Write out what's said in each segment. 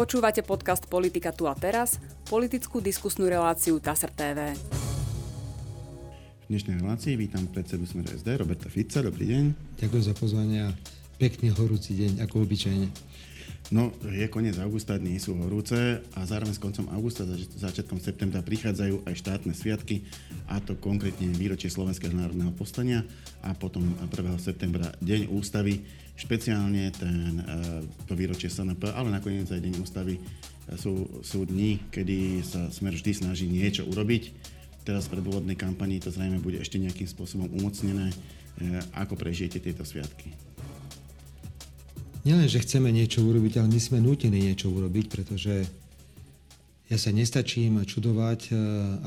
Počúvate podcast Politika tu a teraz, politickú diskusnú reláciu TASR TV. V dnešnej relácii vítam predsedu Smeru SD, Roberta Fica. Dobrý deň. Ďakujem za pozvanie a pekný horúci deň, ako obyčajne. No, je koniec augusta, dni sú horúce a zároveň s koncom augusta, zač- začiatkom septembra prichádzajú aj štátne sviatky, a to konkrétne výročie Slovenského národného povstania a potom 1. septembra Deň ústavy, špeciálne ten, e, to výročie SNP, ale nakoniec aj Deň ústavy e, sú, sú dni, kedy sa Smer vždy snaží niečo urobiť. Teraz v predvolebnej kampanii to zrejme bude ešte nejakým spôsobom umocnené. E, ako prežijete tieto sviatky? nielen, že chceme niečo urobiť, ale my sme nútení niečo urobiť, pretože ja sa nestačím čudovať,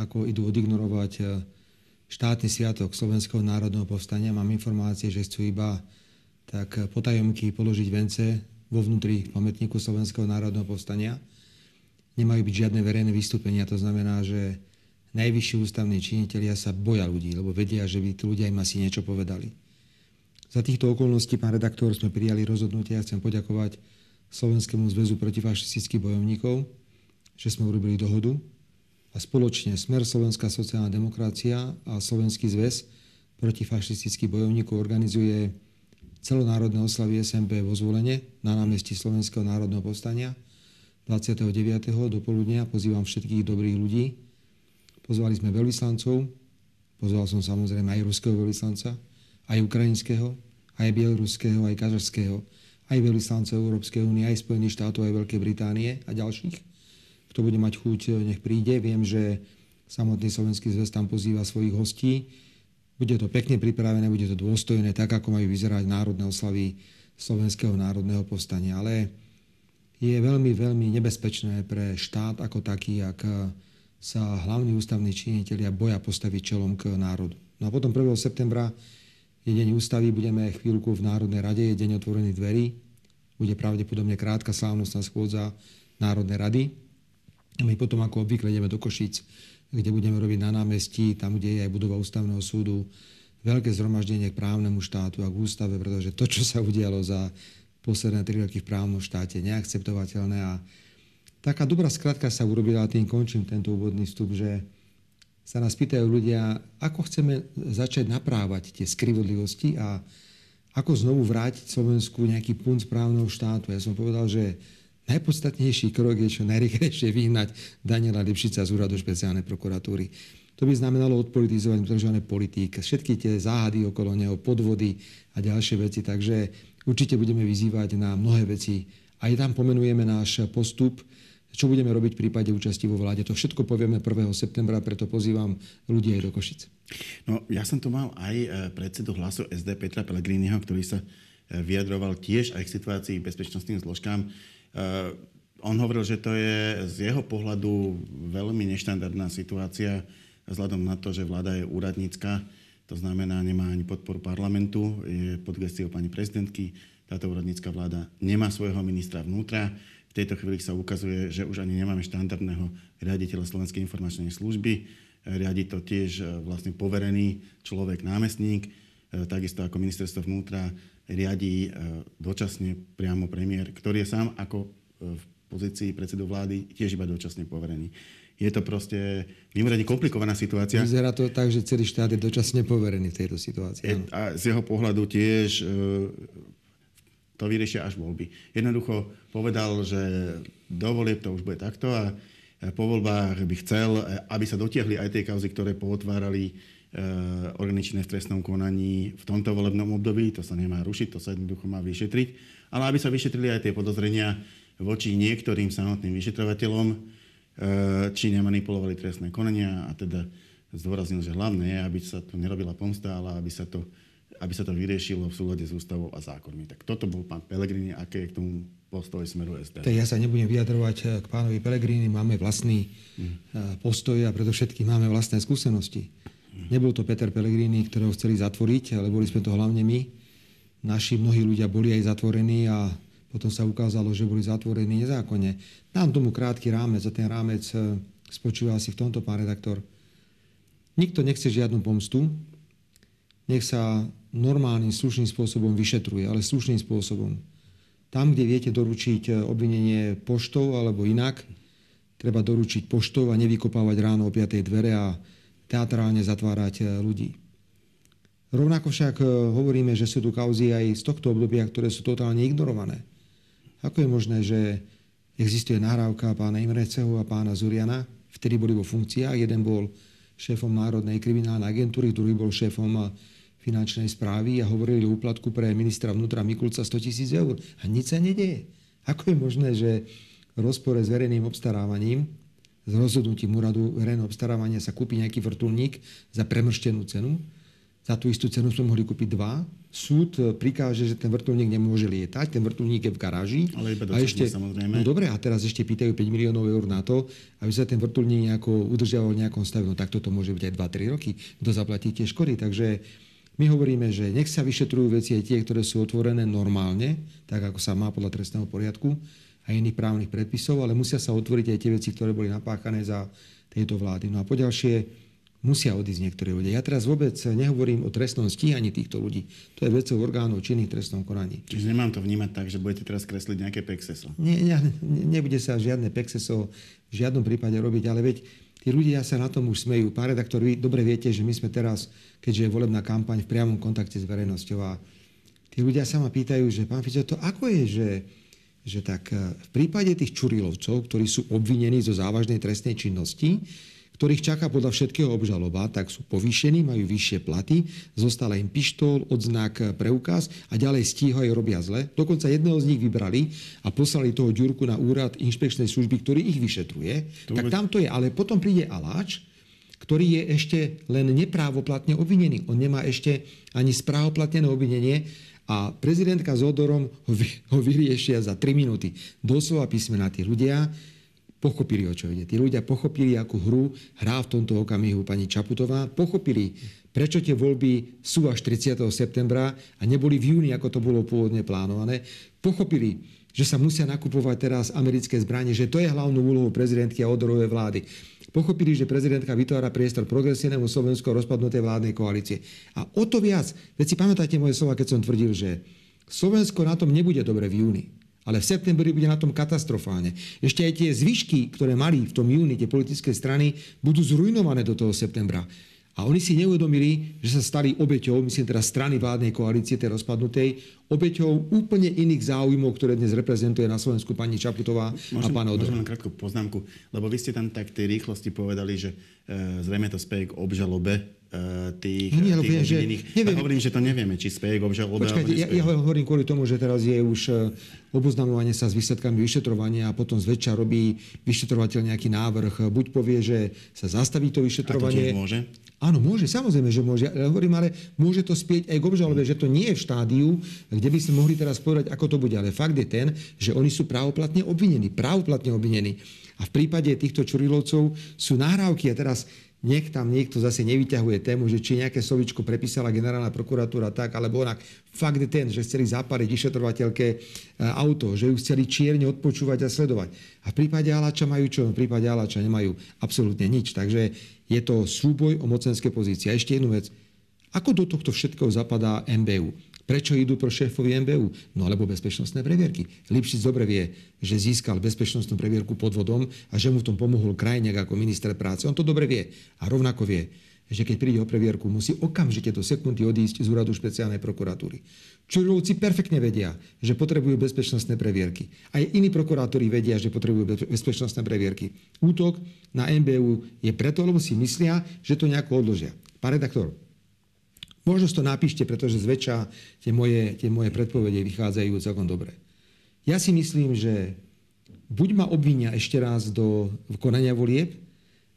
ako idú odignorovať štátny sviatok Slovenského národného povstania. Mám informácie, že chcú iba tak potajomky položiť vence vo vnútri pamätníku Slovenského národného povstania. Nemajú byť žiadne verejné vystúpenia, to znamená, že najvyšší ústavní činitelia sa boja ľudí, lebo vedia, že by tí ľudia im asi niečo povedali. Za týchto okolností, pán redaktor, sme prijali rozhodnutie a chcem poďakovať Slovenskému zväzu protifašistických bojovníkov, že sme urobili dohodu a spoločne Smer Slovenská sociálna demokracia a Slovenský zväz protifašistických bojovníkov organizuje celonárodné oslavy SMP vo zvolenie na námestí Slovenského národného povstania 29. do poludnia. Pozývam všetkých dobrých ľudí. Pozvali sme veľvyslancov, pozval som samozrejme aj ruského veľvyslanca, aj ukrajinského, aj bieloruského, aj kazašského, aj veľvyslancov Európskej únie, aj Spojených štátov, aj Veľkej Británie a ďalších. Kto bude mať chuť, nech príde. Viem, že samotný Slovenský zväz tam pozýva svojich hostí. Bude to pekne pripravené, bude to dôstojné, tak ako majú vyzerať národné oslavy Slovenského národného povstania. Ale je veľmi, veľmi nebezpečné pre štát ako taký, ak sa hlavní ústavní činitelia boja postaviť čelom k národu. No a potom 1. septembra je deň ústavy, budeme chvíľku v Národnej rade, je deň otvorených dverí. Bude pravdepodobne krátka slávnostná schôdza Národnej rady. My potom ako obvykle ideme do Košic, kde budeme robiť na námestí, tam, kde je aj budova ústavného súdu, veľké zhromaždenie k právnemu štátu a k ústave, pretože to, čo sa udialo za posledné tri roky v právnom štáte, neakceptovateľné a taká dobrá skratka sa urobila a tým končím tento úvodný vstup, že sa nás pýtajú ľudia, ako chceme začať naprávať tie skrivodlivosti a ako znovu vrátiť Slovensku nejaký punt správneho štátu. Ja som povedal, že najpodstatnejší krok je čo najrychlejšie vyhnať Daniela Lipšica z úradu špeciálnej prokuratúry. To by znamenalo odpolitizovať udržané politík, všetky tie záhady okolo neho, podvody a ďalšie veci. Takže určite budeme vyzývať na mnohé veci. Aj tam pomenujeme náš postup, čo budeme robiť v prípade účasti vo vláde. To všetko povieme 1. septembra, preto pozývam ľudí aj do Košic. No, ja som tu mal aj e, predsedu hlasu SD Petra Pellegriniho, ktorý sa e, vyjadroval tiež aj k situácii bezpečnostným zložkám. E, on hovoril, že to je z jeho pohľadu veľmi neštandardná situácia vzhľadom na to, že vláda je úradnícka, to znamená, nemá ani podporu parlamentu, je pod gestiou pani prezidentky, táto úradnícka vláda nemá svojho ministra vnútra, v tejto chvíli sa ukazuje, že už ani nemáme štandardného riaditeľa Slovenskej informačnej služby. Riadi to tiež e, vlastne poverený človek, námestník, takisto ako ministerstvo vnútra riadí e, dočasne priamo premiér, ktorý je sám ako v pozícii predsedu vlády tiež iba dočasne poverený. Je to proste mimoriadne komplikovaná situácia. Vyzerá to tak, že celý štát je dočasne poverený v tejto situácii. A z jeho pohľadu tiež to vyriešia až voľby. Jednoducho povedal, že do volieb to už bude takto a po voľbách by chcel, aby sa dotiahli aj tie kauzy, ktoré pootvárali eh, organičné v trestnom konaní v tomto volebnom období. To sa nemá rušiť, to sa jednoducho má vyšetriť. Ale aby sa vyšetrili aj tie podozrenia voči niektorým samotným vyšetrovateľom, eh, či nemanipulovali trestné konania a teda zdôraznil, že hlavné je, aby sa tu nerobila pomsta, ale aby sa to aby sa to vyriešilo v súlade s ústavou a zákonmi. Tak toto bol pán Pelegrini, aké je k tomu postoj smeru SD. Tak ja sa nebudem vyjadrovať eh, k pánovi Pelegrini, máme vlastný mm. postoj a predovšetkým máme vlastné skúsenosti. Nebol to Peter Pelegrini, ktorého chceli zatvoriť, ale boli sme to hlavne my. Naši mnohí ľudia boli aj zatvorení a potom sa ukázalo, že boli zatvorení nezákonne. Dám tomu krátky rámec a ten rámec eh, spočíva asi v tomto, pán redaktor. Nikto nechce žiadnu pomstu, nech sa normálnym, slušným spôsobom vyšetruje, ale slušným spôsobom. Tam, kde viete doručiť obvinenie poštou alebo inak, treba doručiť poštou a nevykopávať ráno o 5. dvere a teatrálne zatvárať ľudí. Rovnako však hovoríme, že sú tu kauzy aj z tohto obdobia, ktoré sú totálne ignorované. Ako je možné, že existuje nahrávka pána Imreceho a pána Zuriana, vtedy boli vo funkciách. Jeden bol šéfom Národnej kriminálnej agentúry, druhý bol šéfom finančnej správy a hovorili o úplatku pre ministra vnútra Mikulca 100 tisíc eur. A nič sa nedieje. Ako je možné, že v rozpore s verejným obstarávaním, s rozhodnutím úradu verejného obstarávania sa kúpi nejaký vrtulník za premrštenú cenu, za tú istú cenu sme mohli kúpiť dva. Súd prikáže, že ten vrtulník nemôže lietať, ten vrtulník je v garáži. Ale iba a ešte, samozrejme. No dobre, a teraz ešte pýtajú 5 miliónov eur na to, aby sa ten vrtulník nejako udržiaval v nejakom stave. No tak toto môže byť aj 2-3 roky. Kto zaplatí tie škody. Takže my hovoríme, že nech sa vyšetrujú veci aj tie, ktoré sú otvorené normálne, tak ako sa má podľa trestného poriadku a iných právnych predpisov, ale musia sa otvoriť aj tie veci, ktoré boli napáchané za tejto vlády. No a poďalšie, musia odísť niektorí ľudia. Ja teraz vôbec nehovorím o trestnom stíhaní týchto ľudí. To je vecou orgánov činných trestnom konaní. Čiže nemám to vnímať tak, že budete teraz kresliť nejaké pexeso. Nie, nie, nebude sa žiadne pexeso v žiadnom prípade robiť, ale veď tí ľudia sa na tom už smejú. Pán redaktor, vy dobre viete, že my sme teraz keďže je volebná kampaň v priamom kontakte s verejnosťou. A tí ľudia sa ma pýtajú, že pán Fico, to ako je, že, že tak e, v prípade tých Čurilovcov, ktorí sú obvinení zo závažnej trestnej činnosti, ktorých čaká podľa všetkého obžaloba, tak sú povýšení, majú vyššie platy, zostala im pištol, odznak, e, preukaz a ďalej stíhajú, robia zle. Dokonca jedného z nich vybrali a poslali toho Ďurku na úrad inšpekčnej služby, ktorý ich vyšetruje. To tak tam to je. Ale potom príde Aláč, ktorý je ešte len neprávoplatne obvinený. On nemá ešte ani správoplatnené obvinenie a prezidentka s Odorom ho, vy, ho vyriešia za 3 minúty. Doslova písmena tí ľudia pochopili, o čo ide. Tí ľudia pochopili, akú hru hrá v tomto okamihu pani Čaputová. Pochopili, prečo tie voľby sú až 30. septembra a neboli v júni, ako to bolo pôvodne plánované. Pochopili, že sa musia nakupovať teraz americké zbranie, že to je hlavnou úlohou prezidentky a odorovej vlády pochopili, že prezidentka vytvára priestor progresívnemu Slovensku a rozpadnutej vládnej koalície. A o to viac, veď si pamätáte moje slova, keď som tvrdil, že Slovensko na tom nebude dobre v júni, ale v septembri bude na tom katastrofálne. Ešte aj tie zvyšky, ktoré mali v tom júni tie politické strany, budú zrujnované do toho septembra. A oni si neuvedomili, že sa stali obeťou, myslím teda strany vládnej koalície, tej rozpadnutej, obeťou úplne iných záujmov, ktoré dnes reprezentuje na Slovensku pani Čaputová môžem, a pán Odor. Môžem len krátku poznámku, lebo vy ste tam tak tej rýchlosti povedali, že e, zrejme to speje k obžalobe e, tých, nie, tých že, neviem. Hovorím, že to nevieme, či speje k obžalobe. Počkajte, ja, ja hovorím kvôli tomu, že teraz je už e, oboznamovanie sa s výsledkami vyšetrovania a potom zväčša robí vyšetrovateľ nejaký návrh. Buď povie, že sa zastaví to vyšetrovanie. A to môže? Áno, môže, samozrejme, že môže. Ja hovorím, ale môže to spieť aj k obžalobe, že to nie je v štádiu, kde by sme mohli teraz povedať, ako to bude. Ale fakt je ten, že oni sú právoplatne obvinení. Právoplatne obvinení. A v prípade týchto Čurilovcov sú nahrávky a teraz nech tam niekto zase nevyťahuje tému, že či nejaké slovičko prepísala generálna prokuratúra tak, alebo onak. Fakt je ten, že chceli zapariť vyšetrovateľke e, auto, že ju chceli čierne odpočúvať a sledovať. A v prípade Aláča majú čo? V prípade Aláča nemajú absolútne nič. Takže je to súboj o mocenské pozície. A ešte jednu vec. Ako do tohto všetkého zapadá MBU? Prečo idú pro šéfovi MBU? No alebo bezpečnostné previerky. Lipšic dobre vie, že získal bezpečnostnú previerku podvodom a že mu v tom pomohol krajňák ako minister práce. On to dobre vie. A rovnako vie, že keď príde o previerku, musí okamžite do sekundy odísť z úradu špeciálnej prokuratúry. Čurilovci perfektne vedia, že potrebujú bezpečnostné previerky. Aj iní prokurátori vedia, že potrebujú bezpečnostné previerky. Útok na MBU je preto, lebo si myslia, že to nejako odložia. Pán redaktor, možno to napíšte, pretože zväčša tie moje, tie moje predpovede vychádzajú celkom dobre. Ja si myslím, že buď ma obvinia ešte raz do konania volieb,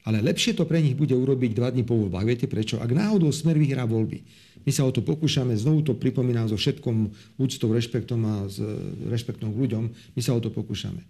ale lepšie to pre nich bude urobiť dva dní po voľbách. Viete prečo? Ak náhodou Smer vyhrá voľby, my sa o to pokúšame, znovu to pripomínam so všetkom úctou, rešpektom a s rešpektom k ľuďom, my sa o to pokúšame.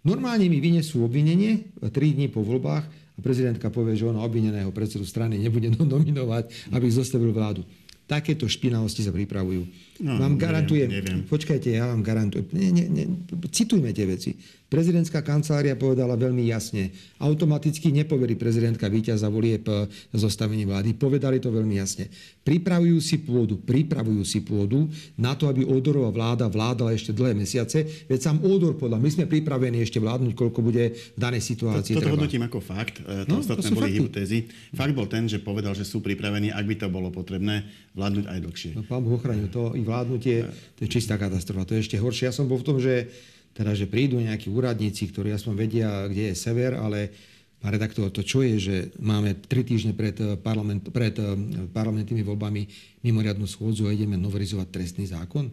Normálne mi vynesú obvinenie 3 dní po voľbách a prezidentka povie, že ona obvineného predsedu strany nebude nominovať, aby zostavil vládu. Takéto špinavosti sa pripravujú. No, vám garantujem, neviem, neviem. počkajte, ja vám garantujem, ne, ne, ne, citujme tie veci. Prezidentská kancelária povedala veľmi jasne, automaticky nepoverí prezidentka víťaza volieb zostavení vlády. Povedali to veľmi jasne. Pripravujú si pôdu, pripravujú si pôdu na to, aby Ódorová vláda vládala ešte dlhé mesiace. Veď sám Ódor podľa, my sme pripravení ešte vládnuť, koľko bude v danej situácii to, Toto hodnotím ako fakt. E, to no, ostatné to boli fakty. hypotézy. Fakt bol ten, že povedal, že sú pripravení, ak by to bolo potrebné, vládnuť aj dlhšie. No, pán Boh to i vládnutie, to je čistá katastrofa. To je ešte horšie. Ja som bol v tom, že teda, že prídu nejakí úradníci, ktorí aspoň vedia, kde je sever, ale pán redaktor, to čo je, že máme tri týždne pred, eh, parlament, pred eh, parlamentnými voľbami mimoriadnu schôdzu a ideme novelizovať trestný zákon?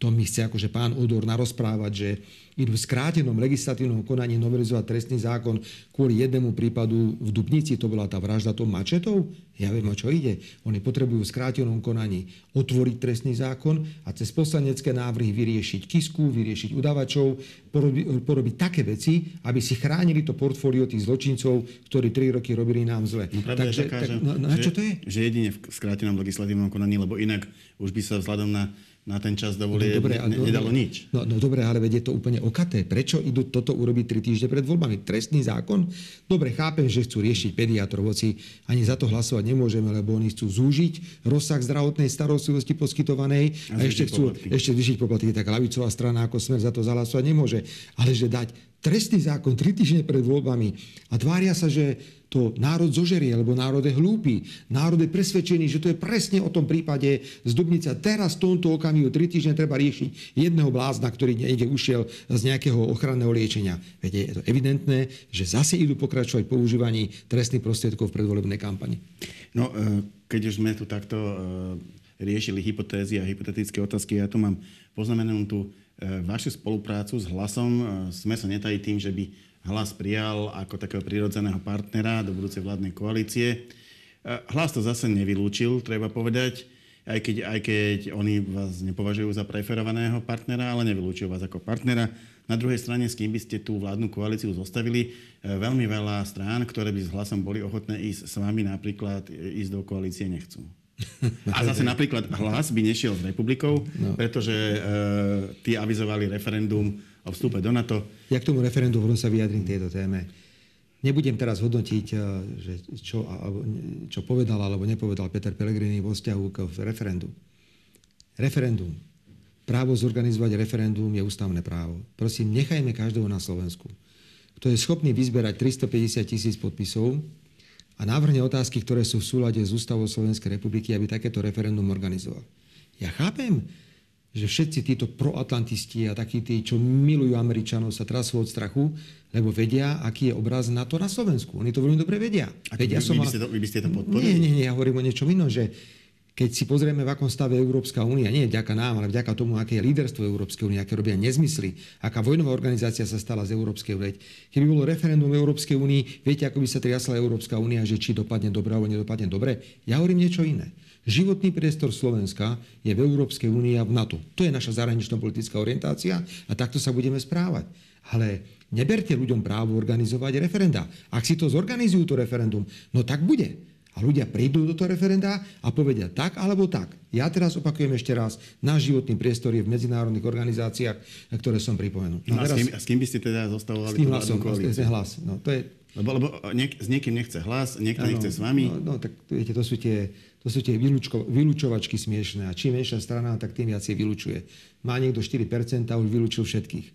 To mi chce akože pán Odor narozprávať, že idú v skrátenom legislatívnom konaní novelizovať trestný zákon kvôli jednému prípadu v Dubnici, to bola tá vražda tom mačetou. Ja viem, o čo ide. Oni potrebujú v skrátenom konaní otvoriť trestný zákon a cez poslanecké návrhy vyriešiť kisku, vyriešiť udavačov, porobiť, porobiť také veci, aby si chránili to portfólio tých zločincov, ktorí tri roky robili nám zle. No, Takže, taká, tak, no, na čo to je? Že jedine v skrátenom legislatívnom konaní, lebo inak už by sa vzhľadom na na ten čas dovolie no, dobre, ne, nedalo nič. No, no dobre, ale vedie to úplne okaté. Prečo idú toto urobiť tri týždne pred voľbami? Trestný zákon? Dobre, chápem, že chcú riešiť pediatrov, hoci ani za to hlasovať nemôžeme, lebo oni chcú zúžiť rozsah zdravotnej starostlivosti poskytovanej a, a ešte chcú poplatky. ešte vyšiť poplatky. Tak lavicová strana ako smer za to zahlasovať nemôže. Ale že dať trestný zákon tri týždne pred voľbami a tvária sa, že to národ zožerie, lebo národ je hlúpy. Národ je presvedčený, že to je presne o tom prípade z Dubnica. Teraz v tomto okamihu tri týždne treba riešiť jedného blázna, ktorý niekde ušiel z nejakého ochranného liečenia. Veď je to evidentné, že zase idú pokračovať používaní trestných prostriedkov v predvolebnej kampani. No, e, keď už sme tu takto e, riešili hypotézy a hypotetické otázky, ja tu mám poznamenanú tú vašu spoluprácu s hlasom. Sme sa netají tým, že by hlas prijal ako takého prirodzeného partnera do budúcej vládnej koalície. Hlas to zase nevylúčil, treba povedať, aj keď, aj keď oni vás nepovažujú za preferovaného partnera, ale nevylúčujú vás ako partnera. Na druhej strane, s kým by ste tú vládnu koalíciu zostavili, e, veľmi veľa strán, ktoré by s hlasom boli ochotné ísť s vami napríklad e, ísť do koalície nechcú. A zase napríklad hlas by nešiel s republikou, no. pretože e, tí avizovali referendum o vstupe do NATO. Ja k tomu referendu sa vyjadrím k tejto téme. Nebudem teraz hodnotiť, eh, že čo, čo povedal alebo nepovedal Peter Pellegrini vo vzťahu k referendu. Referendum. Právo zorganizovať referendum je ústavné právo. Prosím, nechajme každého na Slovensku, kto je schopný vyzberať 350 tisíc podpisov a návrhne otázky, ktoré sú v súlade s ústavou Slovenskej republiky, aby takéto referendum organizoval. Ja chápem, že všetci títo proatlantisti a takí tí, čo milujú Američanov, sa trasú od strachu, lebo vedia, aký je obraz na to na Slovensku. Oni to veľmi dobre vedia. A vy, ja som vy, by ste to, vy by ste to podporili? Nie, nie, nie, ja hovorím o niečom inom, že keď si pozrieme, v akom stave Európska únia, nie vďaka nám, ale vďaka tomu, aké je líderstvo Európskej únie, aké robia nezmysly, aká vojnová organizácia sa stala z Európskej únie. Keby bolo referendum Európskej únii, viete, ako by sa triasla Európska únia, že či dopadne dobre alebo nedopadne dobre? Ja hovorím niečo iné. Životný priestor Slovenska je v Európskej únii a v NATO. To je naša zahranično-politická orientácia a takto sa budeme správať. Ale neberte ľuďom právo organizovať referenda. Ak si to zorganizujú, to referendum, no tak bude. A ľudia prídu do toho referenda a povedia tak alebo tak. Ja teraz opakujem ešte raz, náš životný priestor je v medzinárodných organizáciách, ktoré som pripomenul. No, no a, teraz, s kým, a s kým by ste teda zostavovali s tým hlasom, hlas. No, to je, lebo, lebo niek- s niekým nechce hlas, niekto ano, nechce s vami. No, no tak viete, to sú tie, to sú tie vylúčko, vylúčovačky smiešné. A čím menšia strana, tak tým viac vylučuje. Má niekto 4% a už vylúčil všetkých.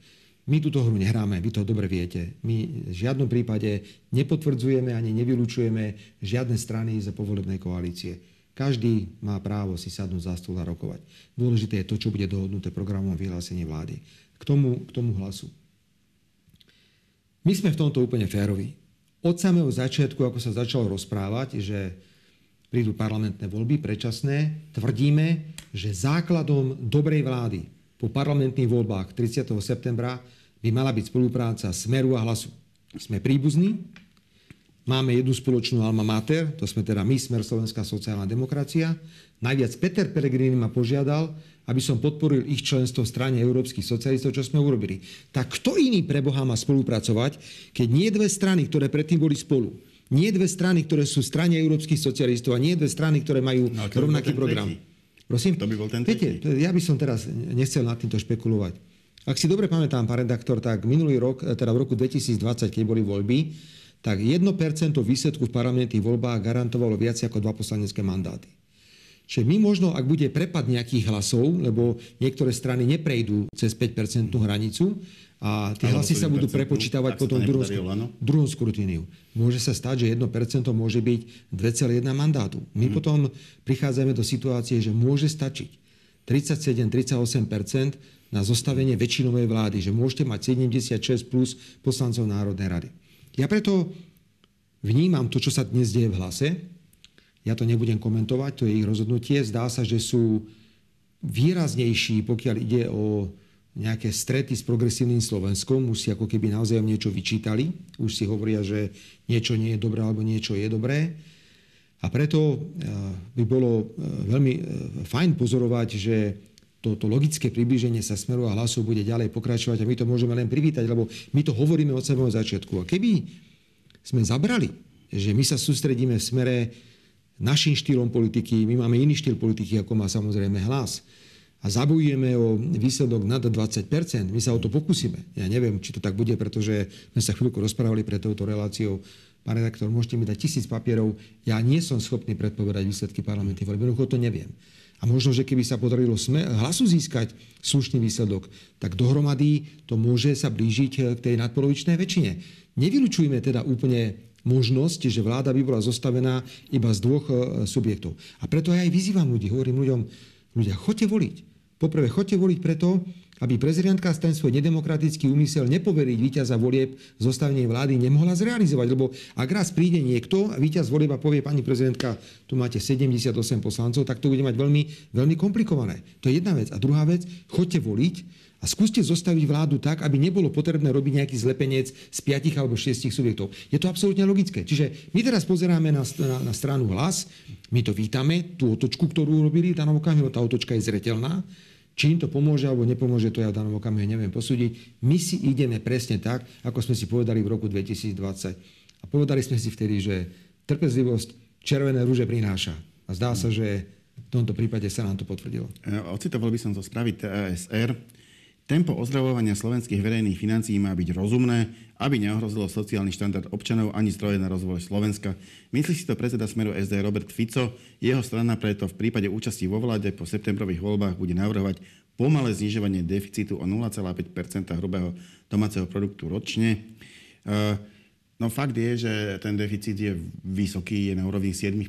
My túto hru nehráme, vy to dobre viete. My v žiadnom prípade nepotvrdzujeme ani nevylučujeme žiadne strany za povolebnej koalície. Každý má právo si sadnúť za stôl a rokovať. Dôležité je to, čo bude dohodnuté programom vyhlásenie vlády. K tomu, k tomu hlasu. My sme v tomto úplne féroví. Od samého začiatku, ako sa začalo rozprávať, že prídu parlamentné voľby predčasné, tvrdíme, že základom dobrej vlády po parlamentných voľbách 30. septembra by mala byť spolupráca Smeru a Hlasu. Sme príbuzní, máme jednu spoločnú alma mater, to sme teda my, Smer Slovenská sociálna demokracia. Najviac Peter Pellegrini ma požiadal, aby som podporil ich členstvo v strane európskych socialistov, čo sme urobili. Tak kto iný pre Boha má spolupracovať, keď nie dve strany, ktoré predtým boli spolu, nie dve strany, ktoré sú v strane európskych socialistov a nie dve strany, ktoré majú no, rovnaký program. Tretí. Prosím? To by bol ten Viete, ja by som teraz nechcel nad týmto špekulovať. Ak si dobre pamätám, pán redaktor, tak minulý rok, teda v roku 2020, keď boli voľby, tak 1% výsledku v parlamentných voľbách garantovalo viac ako dva poslanecké mandáty. Čiže my možno, ak bude prepad nejakých hlasov, lebo niektoré strany neprejdú cez 5% hranicu a tie hlasy sa budú prepočítavať potom v druhom, druhom skrutíniu. Môže sa stať, že 1% môže byť 2,1 mandátu. My hmm. potom prichádzame do situácie, že môže stačiť 37-38% na zostavenie väčšinovej vlády, že môžete mať 76 plus poslancov Národnej rady. Ja preto vnímam to, čo sa dnes deje v hlase. Ja to nebudem komentovať, to je ich rozhodnutie. Zdá sa, že sú výraznejší, pokiaľ ide o nejaké strety s progresívnym Slovenskom, už si ako keby naozaj niečo vyčítali, už si hovoria, že niečo nie je dobré alebo niečo je dobré. A preto eh, by bolo eh, veľmi eh, fajn pozorovať, že toto logické priblíženie sa smeru a hlasu bude ďalej pokračovať a my to môžeme len privítať, lebo my to hovoríme od samého začiatku. A keby sme zabrali, že my sa sústredíme v smere našim štýlom politiky, my máme iný štýl politiky, ako má samozrejme hlas, a zabojujeme o výsledok nad 20%, my sa o to pokúsime. Ja neviem, či to tak bude, pretože sme sa chvíľku rozprávali pred touto reláciou. Pán redaktor, môžete mi dať tisíc papierov. Ja nie som schopný predpovedať výsledky parlamenty, lebo to neviem. A možno, že keby sa podarilo sme, hlasu získať slušný výsledok, tak dohromady to môže sa blížiť eh, k tej nadpolovičnej väčšine. Nevylučujme teda úplne možnosť, že vláda by bola zostavená iba z dvoch eh, subjektov. A preto ja aj vyzývam ľudí, hovorím ľuďom, ľudia, choďte voliť. Poprvé, choďte voliť preto, aby prezidentka ten svoj nedemokratický úmysel nepoveriť víťaza volieb zostavenie vlády nemohla zrealizovať. Lebo ak raz príde niekto a víťaz volieb a povie pani prezidentka, tu máte 78 poslancov, tak to bude mať veľmi, veľmi komplikované. To je jedna vec. A druhá vec, chodte voliť a skúste zostaviť vládu tak, aby nebolo potrebné robiť nejaký zlepenec z 5 alebo 6 subjektov. Je to absolútne logické. Čiže my teraz pozeráme na, na, na stranu hlas, my to vítame, tú otočku, ktorú urobili, tá okamihu, tá otočka je zretelná. Či im to pomôže alebo nepomôže, to ja v danom okamihu neviem posúdiť. My si ideme presne tak, ako sme si povedali v roku 2020. A povedali sme si vtedy, že trpezlivosť červené rúže prináša. A zdá sa, že v tomto prípade sa nám to potvrdilo. Ocitoval by som zo správy TASR. Tempo ozdravovania slovenských verejných financií má byť rozumné, aby neohrozilo sociálny štandard občanov ani zdroje na rozvoj Slovenska. Myslí si to predseda Smeru SD Robert Fico. Jeho strana preto v prípade účasti vo vláde po septembrových voľbách bude navrhovať pomalé znižovanie deficitu o 0,5% hrubého domáceho produktu ročne. E, no fakt je, že ten deficit je vysoký, je na úrovni 7 e,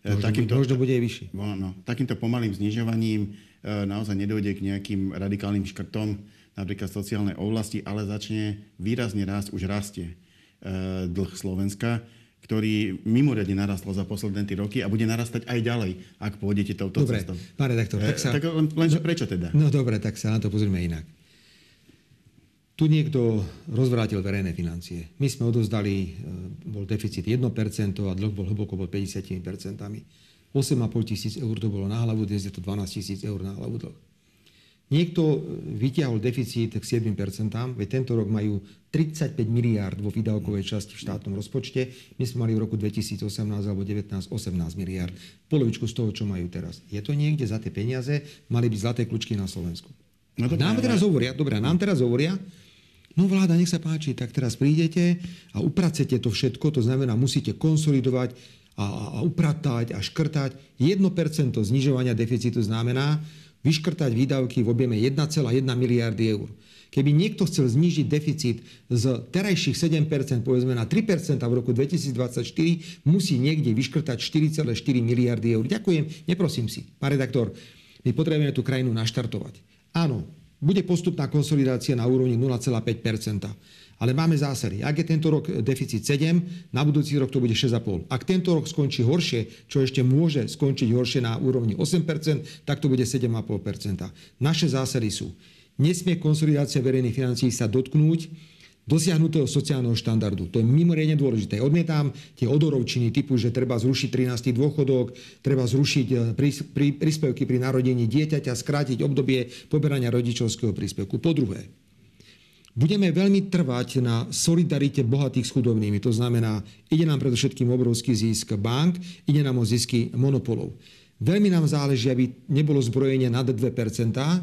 Možno, takýmto, možno bude aj vyšší. No, takýmto pomalým znižovaním naozaj nedojde k nejakým radikálnym škrtom, napríklad sociálnej oblasti, ale začne výrazne rásť, už rastie e, dlh Slovenska, ktorý mimoriadne narastol za posledné tie roky a bude narastať aj ďalej, ak pôjdete touto dobre, cestou. Pán redaktor, tak sa... E, tak len, lenže prečo teda? No dobre, tak sa na to pozrieme inak. Tu niekto rozvrátil verejné financie. My sme odozdali, bol deficit 1% a dlh bol hlboko pod 50%. 8,5 tisíc eur to bolo na hlavu, dnes je to 12 tisíc eur na hlavu dlh. Niekto vytiahol deficit k 7%, veď tento rok majú 35 miliárd vo výdavkovej časti v štátnom rozpočte. My sme mali v roku 2018 alebo 19 18 miliárd. Polovičku z toho, čo majú teraz. Je to niekde za tie peniaze, mali by zlaté kľúčky na Slovensku. No, to nám teraz hovoria, dobré, nám teraz hovoria, No vláda, nech sa páči, tak teraz prídete a upracete to všetko, to znamená, musíte konsolidovať a, a upratať a škrtať. 1% znižovania deficitu znamená vyškrtať výdavky v objeme 1,1 miliardy eur. Keby niekto chcel znížiť deficit z terajších 7% povedzme na 3% v roku 2024, musí niekde vyškrtať 4,4 miliardy eur. Ďakujem, neprosím si. Pán redaktor, my potrebujeme tú krajinu naštartovať. Áno, bude postupná konsolidácia na úrovni 0,5 ale máme zásady. Ak je tento rok deficit 7, na budúci rok to bude 6,5. Ak tento rok skončí horšie, čo ešte môže skončiť horšie na úrovni 8%, tak to bude 7,5%. Naše zásady sú, nesmie konsolidácia verejných financií sa dotknúť dosiahnutého sociálneho štandardu. To je mimoriadne dôležité. Odmietam tie odorovčiny typu, že treba zrušiť 13. dôchodok, treba zrušiť e, príspevky pri narodení dieťaťa, skrátiť obdobie poberania rodičovského príspevku. Po druhé, Budeme veľmi trvať na solidarite bohatých s chudobnými. To znamená, ide nám predovšetkým obrovský zisk bank, ide nám o zisky monopolov. Veľmi nám záleží, aby nebolo zbrojenie nad 2%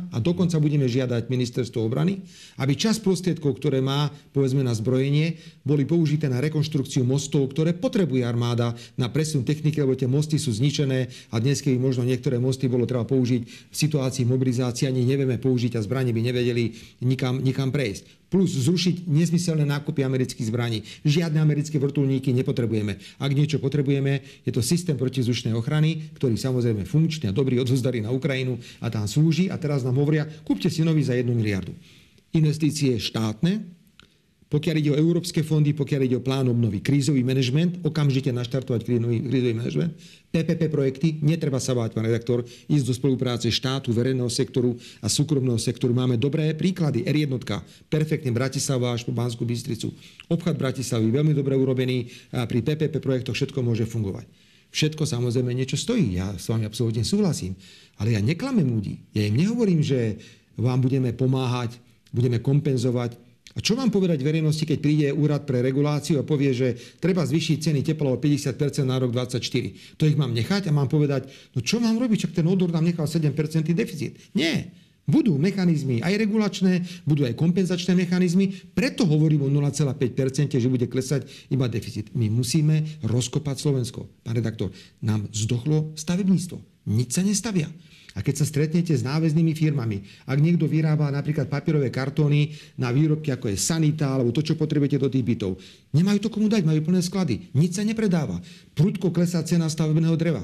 a dokonca budeme žiadať ministerstvo obrany, aby čas prostriedkov, ktoré má, povedzme, na zbrojenie, boli použité na rekonštrukciu mostov, ktoré potrebuje armáda na presun techniky, lebo tie mosty sú zničené a dnes, keby možno niektoré mosty bolo treba použiť v situácii mobilizácie, ani nevieme použiť a zbranie by nevedeli nikam, nikam prejsť plus zrušiť nezmyselné nákupy amerických zbraní. Žiadne americké vrtulníky nepotrebujeme. Ak niečo potrebujeme, je to systém protizdušnej ochrany, ktorý samozrejme funkčne a dobrý odzozdali na Ukrajinu a tam slúži a teraz nám hovoria, kúpte si nový za 1 miliardu. Investície štátne, pokiaľ ide o európske fondy, pokiaľ ide o plán obnovy, krízový manažment, okamžite naštartovať krízový, krízový manažment, PPP projekty, netreba sa báť, pán redaktor, ísť do spolupráce štátu, verejného sektoru a súkromného sektoru. Máme dobré príklady. R1, perfektne Bratislava až po Banskú Bystricu. Obchod Bratislavy, veľmi dobre urobený. A pri PPP projektoch všetko môže fungovať. Všetko samozrejme niečo stojí. Ja s vami absolútne súhlasím. Ale ja neklamem ľudí. Ja im nehovorím, že vám budeme pomáhať, budeme kompenzovať a čo mám povedať verejnosti, keď príde úrad pre reguláciu a povie, že treba zvýšiť ceny tepla o 50% na rok 2024? To ich mám nechať a mám povedať, no čo mám robiť, čak ten odor nám nechal 7% deficit. Nie. Budú mechanizmy aj regulačné, budú aj kompenzačné mechanizmy, preto hovorím o 0,5%, že bude klesať iba deficit. My musíme rozkopať Slovensko. Pán redaktor, nám zdochlo stavebníctvo. Nič sa nestavia. A keď sa stretnete s náväznými firmami, ak niekto vyrába napríklad papierové kartóny na výrobky ako je sanita alebo to, čo potrebujete do tých bytov, nemajú to komu dať, majú plné sklady. Nič sa nepredáva. Prudko klesá cena stavebného dreva.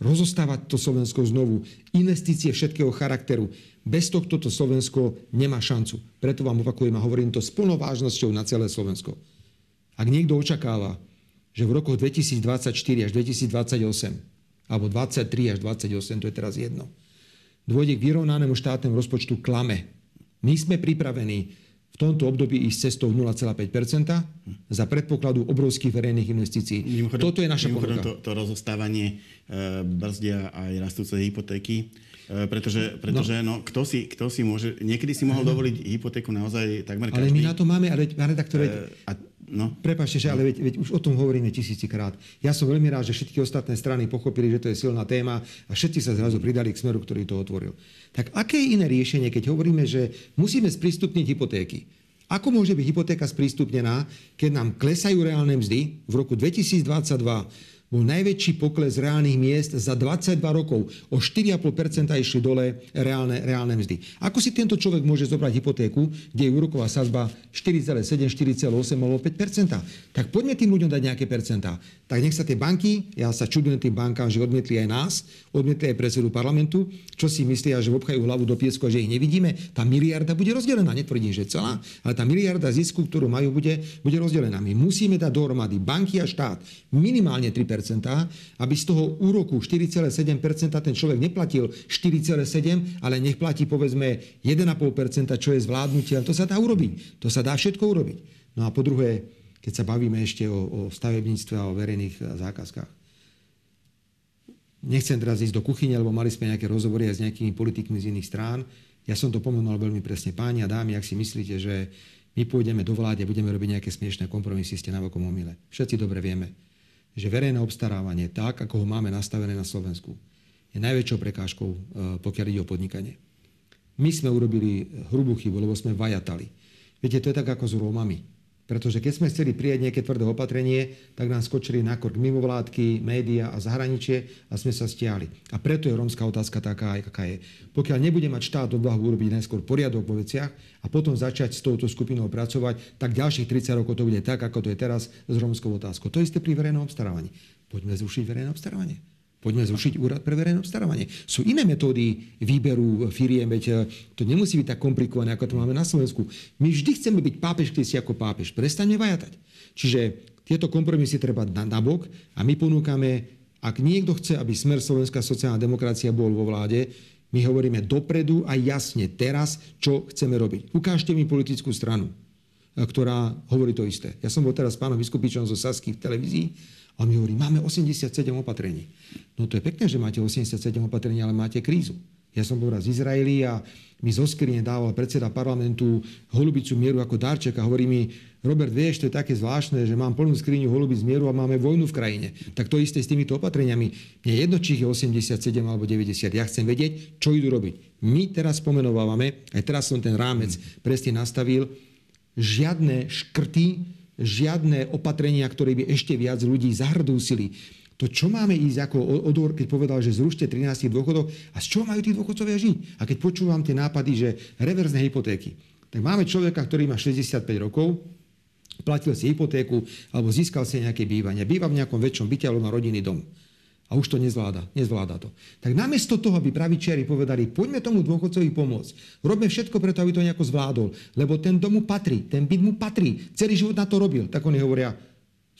Rozostávať to Slovensko znovu. Investície všetkého charakteru. Bez tohto to Slovensko nemá šancu. Preto vám opakujem a hovorím to s plnou vážnosťou na celé Slovensko. Ak niekto očakáva, že v rokoch 2024 až 2028 alebo 23 až 28, to je teraz jedno, dôjde k vyrovnanému štátnemu rozpočtu klame. My sme pripravení v tomto období ísť cestou 0,5% za predpokladu obrovských verejných investícií. Mimochodom, Toto je naša ponuka. To, to rozostávanie e, brzdia aj rastúce hypotéky, e, pretože, pretože no. No, kto, si, kto si môže... Niekedy si mohol dovoliť hypotéku naozaj takmer každý. Ale my na to máme, ale pán redaktor, e, a No. Prepašte, že ale veď, veď už o tom hovoríme tisícikrát. Ja som veľmi rád, že všetky ostatné strany pochopili, že to je silná téma a všetci sa zrazu pridali k smeru, ktorý to otvoril. Tak aké je iné riešenie, keď hovoríme, že musíme sprístupniť hypotéky? Ako môže byť hypotéka sprístupnená, keď nám klesajú reálne mzdy? V roku 2022 bol najväčší pokles reálnych miest za 22 rokov. O 4,5% išli dole reálne, reálne mzdy. Ako si tento človek môže zobrať hypotéku, kde je úroková sazba 4,7, 4,8 alebo 5%? Tak poďme tým ľuďom dať nejaké percentá. Tak nech sa tie banky, ja sa čudujem tým bankám, že odmietli aj nás, odmietli aj predsedu parlamentu, čo si myslia, že obchajú hlavu do piesku a že ich nevidíme. Tá miliarda bude rozdelená, netvrdím, že celá, ale tá miliarda zisku, ktorú majú, bude, bude rozdelená. My musíme dať dohromady banky a štát minimálne 3%, aby z toho úroku 4,7% ten človek neplatil 4,7%, ale nech platí povedzme 1,5%, čo je zvládnutie. To sa dá urobiť. To sa dá všetko urobiť. No a po druhé, keď sa bavíme ešte o, o stavebníctve a o verejných zákazkách. Nechcem teraz ísť do kuchyne, lebo mali sme nejaké rozhovory aj s nejakými politikmi z iných strán. Ja som to pomenoval veľmi presne. Páni a dámy, ak si myslíte, že my pôjdeme do vlády a budeme robiť nejaké smiešné kompromisy, ste na veľkom omyle. Všetci dobre vieme, že verejné obstarávanie, tak ako ho máme nastavené na Slovensku, je najväčšou prekážkou, e, pokiaľ ide o podnikanie. My sme urobili hrubú chybu, lebo sme vajatali. Viete, to je tak ako s Rómami. Pretože keď sme chceli prijať nejaké tvrdé opatrenie, tak nám skočili na krk mimovládky, média a zahraničie a sme sa stiahli. A preto je rómska otázka taká, aká je. Pokiaľ nebude mať štát odvahu urobiť najskôr poriadok vo veciach a potom začať s touto skupinou pracovať, tak ďalších 30 rokov to bude tak, ako to je teraz s rómskou otázkou. To isté pri verejnom obstarávaní. Poďme zrušiť verejné obstarávanie. Poďme zrušiť úrad pre verejné obstarávanie. Sú iné metódy výberu firiem, veď e, to nemusí byť tak komplikované, ako to máme na Slovensku. My vždy chceme byť pápež, keď si ako pápež. Prestaňme vajatať. Čiže tieto kompromisy treba dať na bok a my ponúkame, ak niekto chce, aby smer Slovenská sociálna demokracia bol vo vláde, my hovoríme dopredu a jasne teraz, čo chceme robiť. Ukážte mi politickú stranu, e, ktorá hovorí to isté. Ja som bol teraz s pánom Vyskupičom zo Sasky v televízii a mi hovorí, máme 87 opatrení. No to je pekné, že máte 87 opatrení, ale máte krízu. Ja som bol raz v Izraeli a mi zo skrine dával predseda parlamentu holubicu mieru ako darček a hovorí mi, Robert, vieš, to je také zvláštne, že mám plnú skriňu holubic mieru a máme vojnu v krajine. Tak to isté s týmito opatreniami. Mne jedno, či je 87 alebo 90. Ja chcem vedieť, čo idú robiť. My teraz spomenovávame, aj teraz som ten rámec presne nastavil, žiadne škrty, žiadne opatrenia, ktoré by ešte viac ľudí zahrdúsili. To čo máme ísť ako odor, keď povedal, že zrušte 13 dôchodov a z čoho majú tí dôchodcovia žiť? A keď počúvam tie nápady, že reverzné hypotéky, tak máme človeka, ktorý má 65 rokov, platil si hypotéku alebo získal si nejaké bývanie. Býva v nejakom väčšom byte alebo má rodinný dom. A už to nezvláda. Nezvláda to. Tak namiesto toho, aby pravičiari povedali, poďme tomu dôchodcovi pomôcť. Robme všetko preto, aby to nejako zvládol. Lebo ten dom mu patrí, ten byt mu patrí. Celý život na to robil. Tak oni hovoria,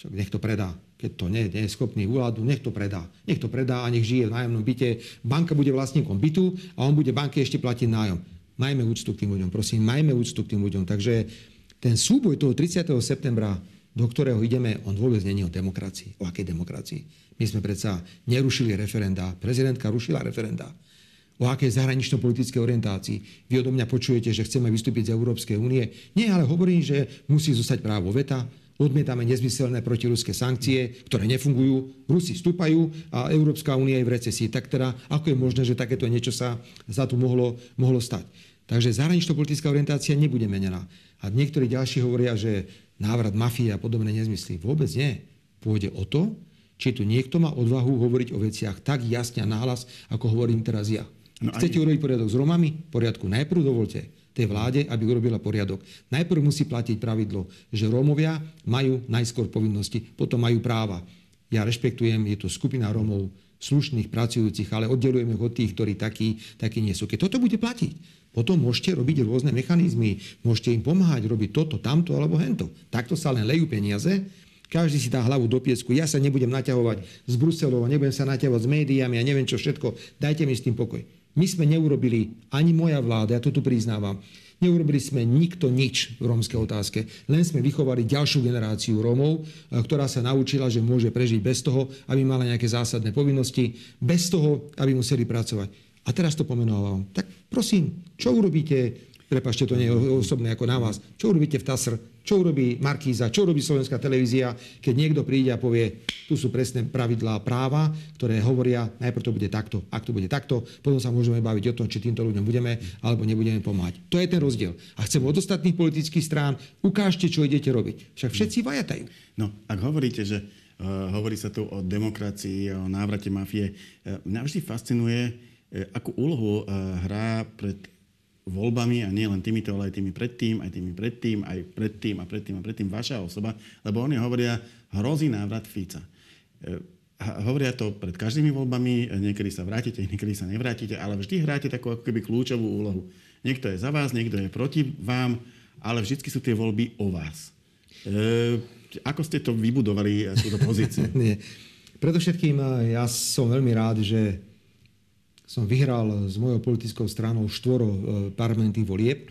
však nech to predá. Keď to nie, nie je schopný úľadu, nech to predá. Nech to predá a nech žije v nájomnom byte. Banka bude vlastníkom bytu a on bude banke ešte platiť nájom. Majme úctu k tým ľuďom, prosím, majme úctu k tým ľuďom. Takže ten súboj toho 30. septembra, do ktorého ideme, on vôbec není o demokracii. O akej demokracii? My sme predsa nerušili referenda. Prezidentka rušila referenda. O akej zahranično-politickej orientácii? Vy odo mňa počujete, že chceme vystúpiť z Európskej únie? Nie, ale hovorím, že musí zostať právo veta, odmietame nezmyselné protiruské sankcie, ktoré nefungujú, Rusi stúpajú a Európska únia je v recesii. Tak teda, ako je možné, že takéto niečo sa za tu mohlo, mohlo stať? Takže zahranično-politická orientácia nebude menená. A niektorí ďalší hovoria, že návrat mafie a podobné nezmysly. Vôbec nie. Pôjde o to, či tu niekto má odvahu hovoriť o veciach tak jasne a náhlas, ako hovorím teraz ja. No Chcete ani... urobiť poriadok s Romami? Poriadku. Najprv dovolte tej vláde, aby urobila poriadok. Najprv musí platiť pravidlo, že Rómovia majú najskôr povinnosti, potom majú práva. Ja rešpektujem, je to skupina Rómov, slušných, pracujúcich, ale oddelujeme od tých, ktorí takí, takí nie sú. Keď toto bude platiť, potom môžete robiť rôzne mechanizmy, môžete im pomáhať robiť toto, tamto alebo hento. Takto sa len lejú peniaze, každý si dá hlavu do piesku, ja sa nebudem naťahovať z Bruselov, nebudem sa naťahovať s médiami a neviem čo všetko, dajte mi s tým pokoj. My sme neurobili, ani moja vláda, ja to tu priznávam, neurobili sme nikto nič v rómskej otázke. Len sme vychovali ďalšiu generáciu Rómov, eh, ktorá sa naučila, že môže prežiť bez toho, aby mala nejaké zásadné povinnosti, bez toho, aby museli pracovať. A teraz to pomenovávam. Tak prosím, čo urobíte prepašte, to nie je osobné ako na vás. Čo urobíte v TASR? Čo urobí Markíza? Čo urobí Slovenská televízia, keď niekto príde a povie, tu sú presné pravidlá práva, ktoré hovoria, najprv to bude takto, ak to bude takto, potom sa môžeme baviť o tom, či týmto ľuďom budeme alebo nebudeme pomáhať. To je ten rozdiel. A chcem od ostatných politických strán, ukážte, čo idete robiť. Však všetci vajatajú. No, ak hovoríte, že uh, hovorí sa tu o demokracii, o návrate mafie, uh, mňa vždy fascinuje, uh, akú úlohu hrá pred voľbami a nie len týmito, ale aj tými predtým, aj tými predtým, aj predtým a predtým a predtým vaša osoba, lebo oni hovoria, hrozí návrat Fica. E, hovoria to pred každými voľbami, niekedy sa vrátite, niekedy sa nevrátite, ale vždy hráte takú ako keby kľúčovú úlohu. Niekto je za vás, niekto je proti vám, ale vždy sú tie voľby o vás. E, ako ste to vybudovali, e, túto pozíciu? nie. Predovšetkým e, ja som veľmi rád, že som vyhral s mojou politickou stranou štvoro e, parlamentných volieb.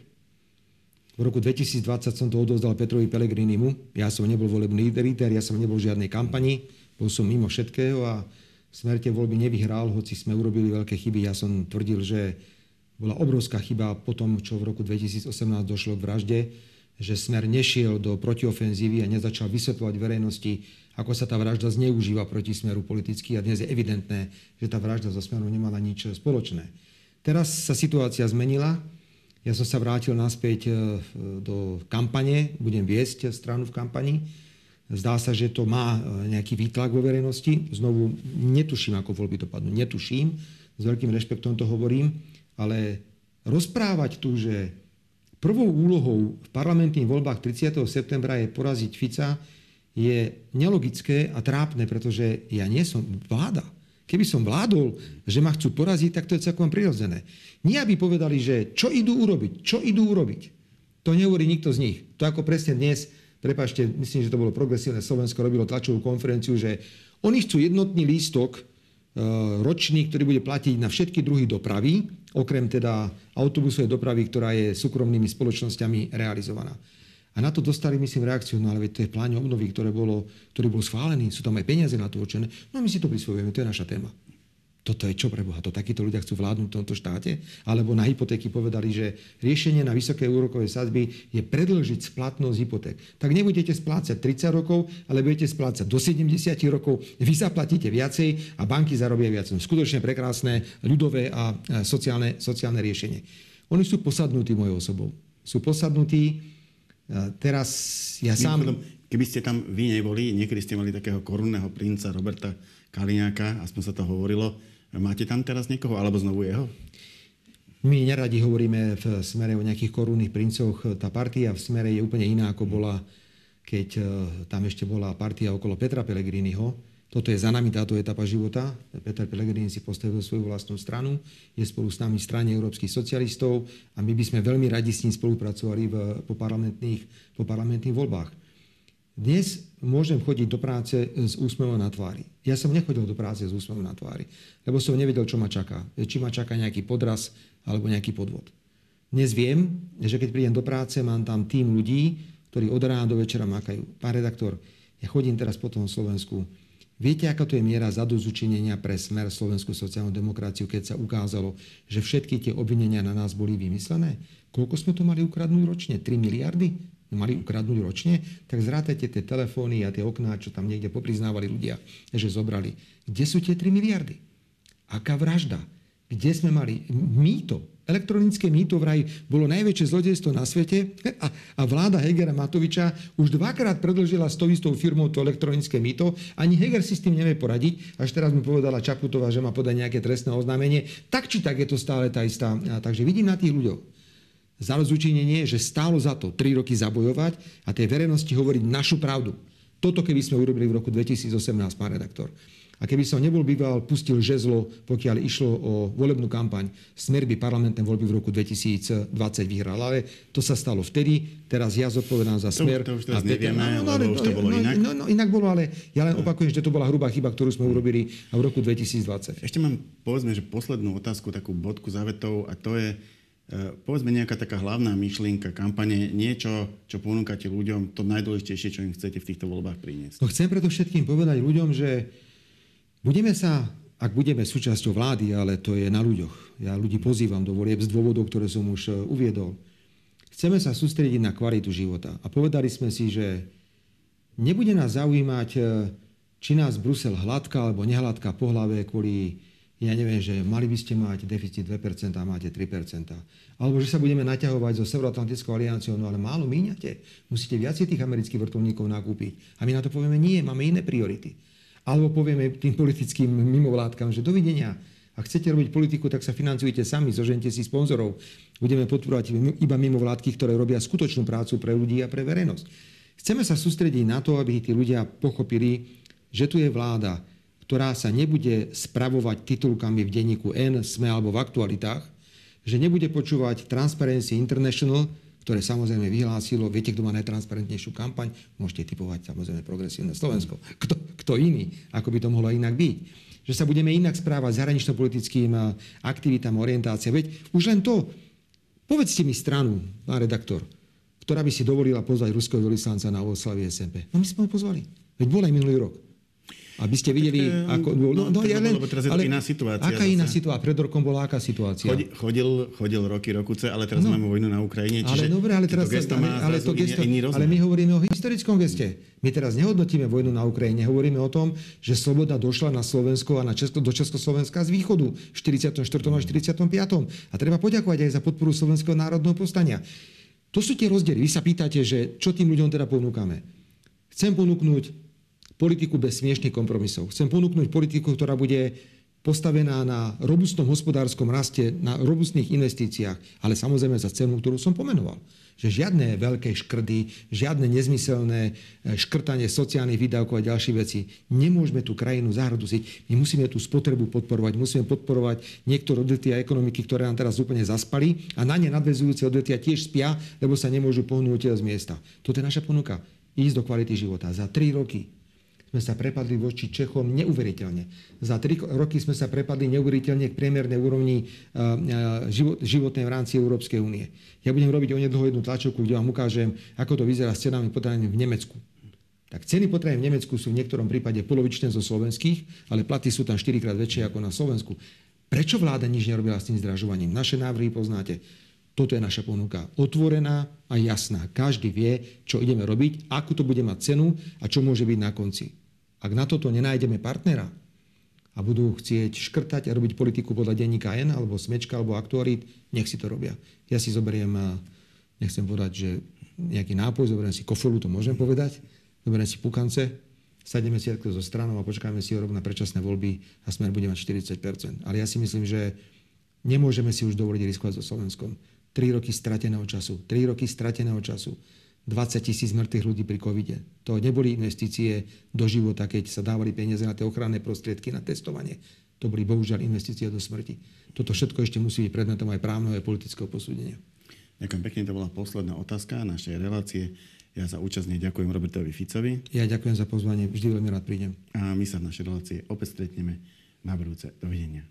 V roku 2020 som to odozdal Petrovi Pelegrinimu. Ja som nebol volebný líder, ja som nebol v žiadnej kampani, bol som mimo všetkého a smer tie voľby nevyhral, hoci sme urobili veľké chyby. Ja som tvrdil, že bola obrovská chyba po tom, čo v roku 2018 došlo k vražde, že smer nešiel do protiofenzívy a nezačal vysvetľovať verejnosti, ako sa tá vražda zneužíva proti smeru politicky a dnes je evidentné, že tá vražda so smerom nemala nič spoločné. Teraz sa situácia zmenila. Ja som sa vrátil naspäť e, do kampane, budem viesť stranu v kampani. Zdá sa, že to má e, nejaký výtlak vo verejnosti. Znovu netuším, ako voľby dopadnú. Netuším. S veľkým rešpektom to hovorím. Ale rozprávať tu, že prvou úlohou v parlamentných voľbách 30. septembra je poraziť Fica, je nelogické a trápne, pretože ja nie som vláda. Keby som vládol, že ma chcú poraziť, tak to je celkom prirodzené. Nie, aby povedali, že čo idú urobiť, čo idú urobiť. To nehovorí nikto z nich. To ako presne dnes, prepašte, myslím, že to bolo progresívne Slovensko, robilo tlačovú konferenciu, že oni chcú jednotný lístok ročný, ktorý bude platiť na všetky druhy dopravy, okrem teda autobusovej dopravy, ktorá je súkromnými spoločnosťami realizovaná. A na to dostali, myslím, reakciu, no ale to je plán obnovy, ktoré bolo, ktorý bol schválený, sú tam aj peniaze na to určené. No my si to prisvojujeme, to je naša téma. Toto je čo pre Boha? To takíto ľudia chcú vládnuť v tomto štáte? Alebo na hypotéky povedali, že riešenie na vysoké úrokové sadzby je predlžiť splatnosť hypoték. Tak nebudete splácať 30 rokov, ale budete splácať do 70 rokov. Vy zaplatíte viacej a banky zarobia viac. Skutočne prekrásne ľudové a sociálne, sociálne riešenie. Oni sú posadnutí mojou osobou. Sú posadnutí. Teraz ja sám... Keby ste tam vy neboli, niekedy ste mali takého korunného princa Roberta Kaliňáka, aspoň sa to hovorilo, Máte tam teraz niekoho, alebo znovu jeho? My neradi hovoríme v smere o nejakých korunných princoch. Tá partia v smere je úplne iná, ako bola, keď e, tam ešte bola partia okolo Petra Pellegriniho. Toto je za nami táto etapa života. Peter Pellegrini si postavil svoju vlastnú stranu, je spolu s nami v strane európskych socialistov a my by sme veľmi radi s ním spolupracovali v, po, parlamentných, po parlamentných voľbách. Dnes môžem chodiť do práce s úsmevom na tvári. Ja som nechodil do práce s úsmevom na tvári, lebo som nevedel, čo ma čaká. Či ma čaká nejaký podraz alebo nejaký podvod. Dnes viem, že keď prídem do práce, mám tam tým ľudí, ktorí od rána do večera makajú. Pán redaktor, ja chodím teraz po tom Slovensku. Viete, aká to je miera zadozučinenia pre smer Slovenskú sociálnu demokraciu, keď sa ukázalo, že všetky tie obvinenia na nás boli vymyslené? Koľko sme to mali ukradnúť ročne? 3 miliardy? Mali ukradnúť ročne, tak zrátajte tie telefóny a tie okná, čo tam niekde popriznávali ľudia, že zobrali. Kde sú tie 3 miliardy? Aká vražda? Kde sme mali mýto? Elektronické mýto vraj bolo najväčšie zlodejstvo na svete a, a vláda Hegera Matoviča už dvakrát predlžila s tou istou firmou to elektronické mýto. Ani Heger si s tým nevie poradiť. Až teraz mi povedala Čaputová, že má podať nejaké trestné oznámenie. Tak či tak je to stále tá istá. A, takže vidím na tých ľuďoch za rozúčinenie, že stálo za to 3 roky zabojovať a tej verejnosti hovoriť našu pravdu. Toto keby sme urobili v roku 2018, pán redaktor. A keby som nebol býval, pustil žezlo, pokiaľ išlo o volebnú kampaň, smer by parlamentné voľby v roku 2020 vyhral. Ale to sa stalo vtedy, teraz ja zodpovedám za smer. To, to už teraz nevieme, no, no, lebo už to bolo no, inak. No, no, inak bolo, ale ja len opakujem, že to bola hrubá chyba, ktorú sme urobili v roku 2020. Ešte mám, povedzme, že poslednú otázku, takú bodku závetov, a to je, povedzme nejaká taká hlavná myšlienka kampane, niečo, čo ponúkate ľuďom, to najdôležitejšie, čo im chcete v týchto voľbách priniesť. No chcem preto všetkým povedať ľuďom, že budeme sa, ak budeme súčasťou vlády, ale to je na ľuďoch. Ja ľudí pozývam do volieb z dôvodov, ktoré som už e, uviedol. Chceme sa sústrediť na kvalitu života. A povedali sme si, že nebude nás zaujímať, e, či nás Brusel hladká alebo nehladká po hlave kvôli ja neviem, že mali by ste mať deficit 2% a máte 3%. Alebo že sa budeme naťahovať so Severoatlantickou alianciou, no ale málo míňate. Musíte viacej tých amerických vrtulníkov nakúpiť. A my na to povieme, nie, máme iné priority. Alebo povieme tým politickým mimovládkam, že dovidenia. Ak chcete robiť politiku, tak sa financujte sami, zožente si sponzorov. Budeme podporovať iba mimovládky, ktoré robia skutočnú prácu pre ľudí a pre verejnosť. Chceme sa sústrediť na to, aby tí ľudia pochopili, že tu je vláda, ktorá sa nebude spravovať titulkami v denníku N, SME alebo v aktualitách, že nebude počúvať Transparency International, ktoré samozrejme vyhlásilo, viete, kto má najtransparentnejšiu kampaň, môžete typovať samozrejme progresívne Slovensko. Kto, kto iný, ako by to mohlo inak byť. Že sa budeme inak správať zahranično-politickým aktivitám, orientácia. Veď už len to, povedzte mi stranu, pán redaktor, ktorá by si dovolila pozvať ruského veľvyslanca na oslavie SMP. No my sme ho pozvali. Veď bol aj minulý rok aby ste videli, tak, ako... No, no, no, ja len, lebo teraz je ale, iná situácia. Aká zase. iná situácia? Pred rokom bola aká situácia? Chodil, chodil, chodil roky, rokuce, ale teraz no, máme vojnu na Ukrajine, čiže ale dobre, ale teraz, to gesto ale, ale, to gesto, iný, iný ale my hovoríme o historickom geste. My teraz nehodnotíme vojnu na Ukrajine, hovoríme o tom, že sloboda došla na Slovensko a na Česko, do Československa z východu v 44. a 45. A treba poďakovať aj za podporu Slovenského národného povstania. To sú tie rozdiely. Vy sa pýtate, že čo tým ľuďom teda ponúkame. Chcem ponúknuť politiku bez smiešných kompromisov. Chcem ponúknuť politiku, ktorá bude postavená na robustnom hospodárskom raste, na robustných investíciách, ale samozrejme za cenu, ktorú som pomenoval. Že žiadne veľké škrdy, žiadne nezmyselné e, škrtanie sociálnych výdavkov a ďalšie veci. Nemôžeme tú krajinu zahrodusiť. My musíme tú spotrebu podporovať, musíme podporovať niektoré odvetvia ekonomiky, ktoré nám teraz úplne zaspali a na ne nadvezujúce odvetvia tiež spia, lebo sa nemôžu pohnúť z miesta. Toto je naša ponuka. Ísť do kvality života. Za 3 roky sme sa prepadli voči Čechom neuveriteľne. Za tri roky sme sa prepadli neuveriteľne k priemernej úrovni životnej v rámci Európskej únie. Ja budem robiť onedlho jednu tlačovku, kde vám ukážem, ako to vyzerá s cenami potravín v Nemecku. tak ceny potravín v Nemecku sú v niektorom prípade polovičné zo slovenských, ale platy sú tam 4 krát väčšie ako na Slovensku. Prečo vláda nič nerobila s tým zdražovaním? Naše návrhy poznáte. Toto je naša ponuka. Otvorená a jasná. Každý vie, čo ideme robiť, akú to bude mať cenu a čo môže byť na konci. Ak na toto nenájdeme partnera a budú chcieť škrtať a robiť politiku podľa denníka N alebo Smečka alebo Aktuarit, nech si to robia. Ja si zoberiem, nechcem povedať, že nejaký nápoj, zoberiem si kofolu, to môžem povedať, zoberiem si pukance, sadneme si takto zo stranou a počkáme si rok na predčasné voľby a smer bude mať 40% Ale ja si myslím, že nemôžeme si už dovoliť riskovať so Slovenskom. 3 roky strateného času. 3 roky strateného času. 20 tisíc mŕtvych ľudí pri covide. To neboli investície do života, keď sa dávali peniaze na tie ochranné prostriedky, na testovanie. To boli bohužiaľ investície do smrti. Toto všetko ešte musí byť predmetom aj právneho a politického posúdenia. Ďakujem pekne, to bola posledná otázka našej relácie. Ja za účasť ďakujem Robertovi Ficovi. Ja ďakujem za pozvanie, vždy veľmi rád prídem. A my sa v našej relácie opäť stretneme na budúce. Dovidenia.